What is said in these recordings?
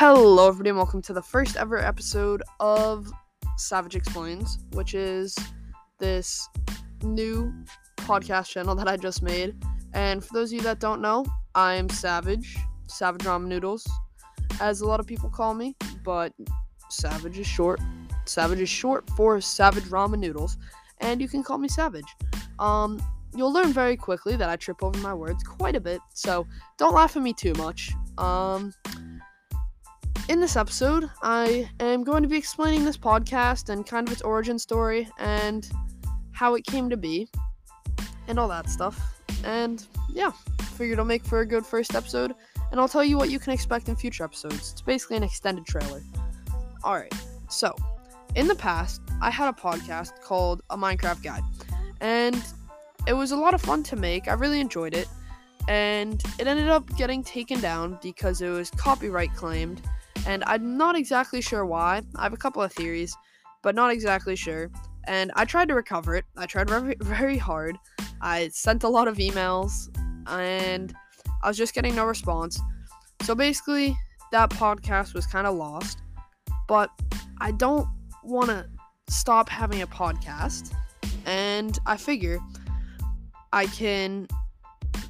Hello, everybody, and welcome to the first ever episode of Savage Explains, which is this new podcast channel that I just made. And for those of you that don't know, I'm Savage, Savage Ramen Noodles, as a lot of people call me, but Savage is short. Savage is short for Savage Ramen Noodles, and you can call me Savage. Um, you'll learn very quickly that I trip over my words quite a bit, so don't laugh at me too much. Um, in this episode, I am going to be explaining this podcast and kind of its origin story and how it came to be and all that stuff. And yeah, figured I'll make for a good first episode and I'll tell you what you can expect in future episodes. It's basically an extended trailer. Alright, so in the past, I had a podcast called A Minecraft Guide and it was a lot of fun to make. I really enjoyed it. And it ended up getting taken down because it was copyright claimed and I'm not exactly sure why. I have a couple of theories, but not exactly sure. And I tried to recover it. I tried very, very hard. I sent a lot of emails, and I was just getting no response. So basically, that podcast was kind of lost. But I don't want to stop having a podcast, and I figure I can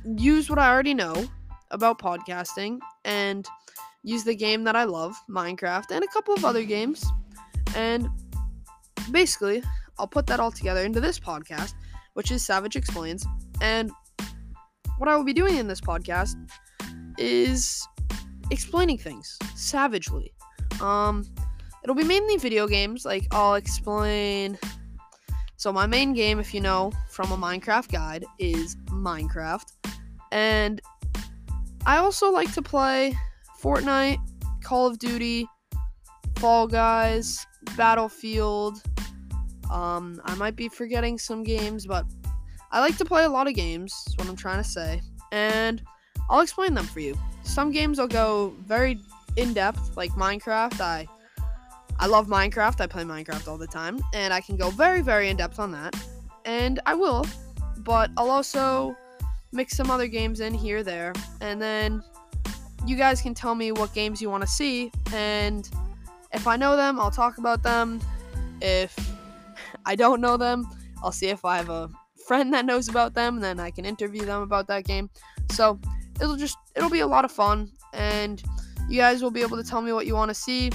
use what I already know about podcasting and use the game that I love, Minecraft, and a couple of other games. And basically, I'll put that all together into this podcast, which is Savage Explains. And what I will be doing in this podcast is explaining things savagely. Um, it'll be mainly video games. Like I'll explain. So my main game, if you know from a Minecraft guide, is Minecraft, and I also like to play Fortnite, Call of Duty, Fall Guys, Battlefield. Um, I might be forgetting some games, but I like to play a lot of games, is what I'm trying to say. And I'll explain them for you. Some games I'll go very in depth, like Minecraft. I I love Minecraft. I play Minecraft all the time, and I can go very, very in depth on that. And I will, but I'll also mix some other games in here there, and then you guys can tell me what games you want to see, and if I know them, I'll talk about them. If I don't know them, I'll see if I have a friend that knows about them, then I can interview them about that game. So it'll just it'll be a lot of fun, and you guys will be able to tell me what you want to see.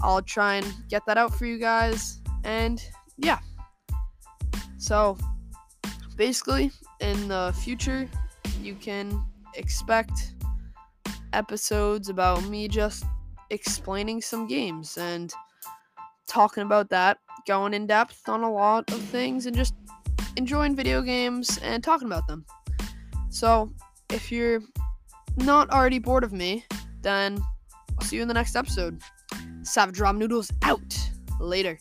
I'll try and get that out for you guys, and yeah. So basically, in the future, you can expect episodes about me just explaining some games and talking about that, going in depth on a lot of things, and just enjoying video games and talking about them. So, if you're not already bored of me, then I'll see you in the next episode. Savage Noodles out. Later.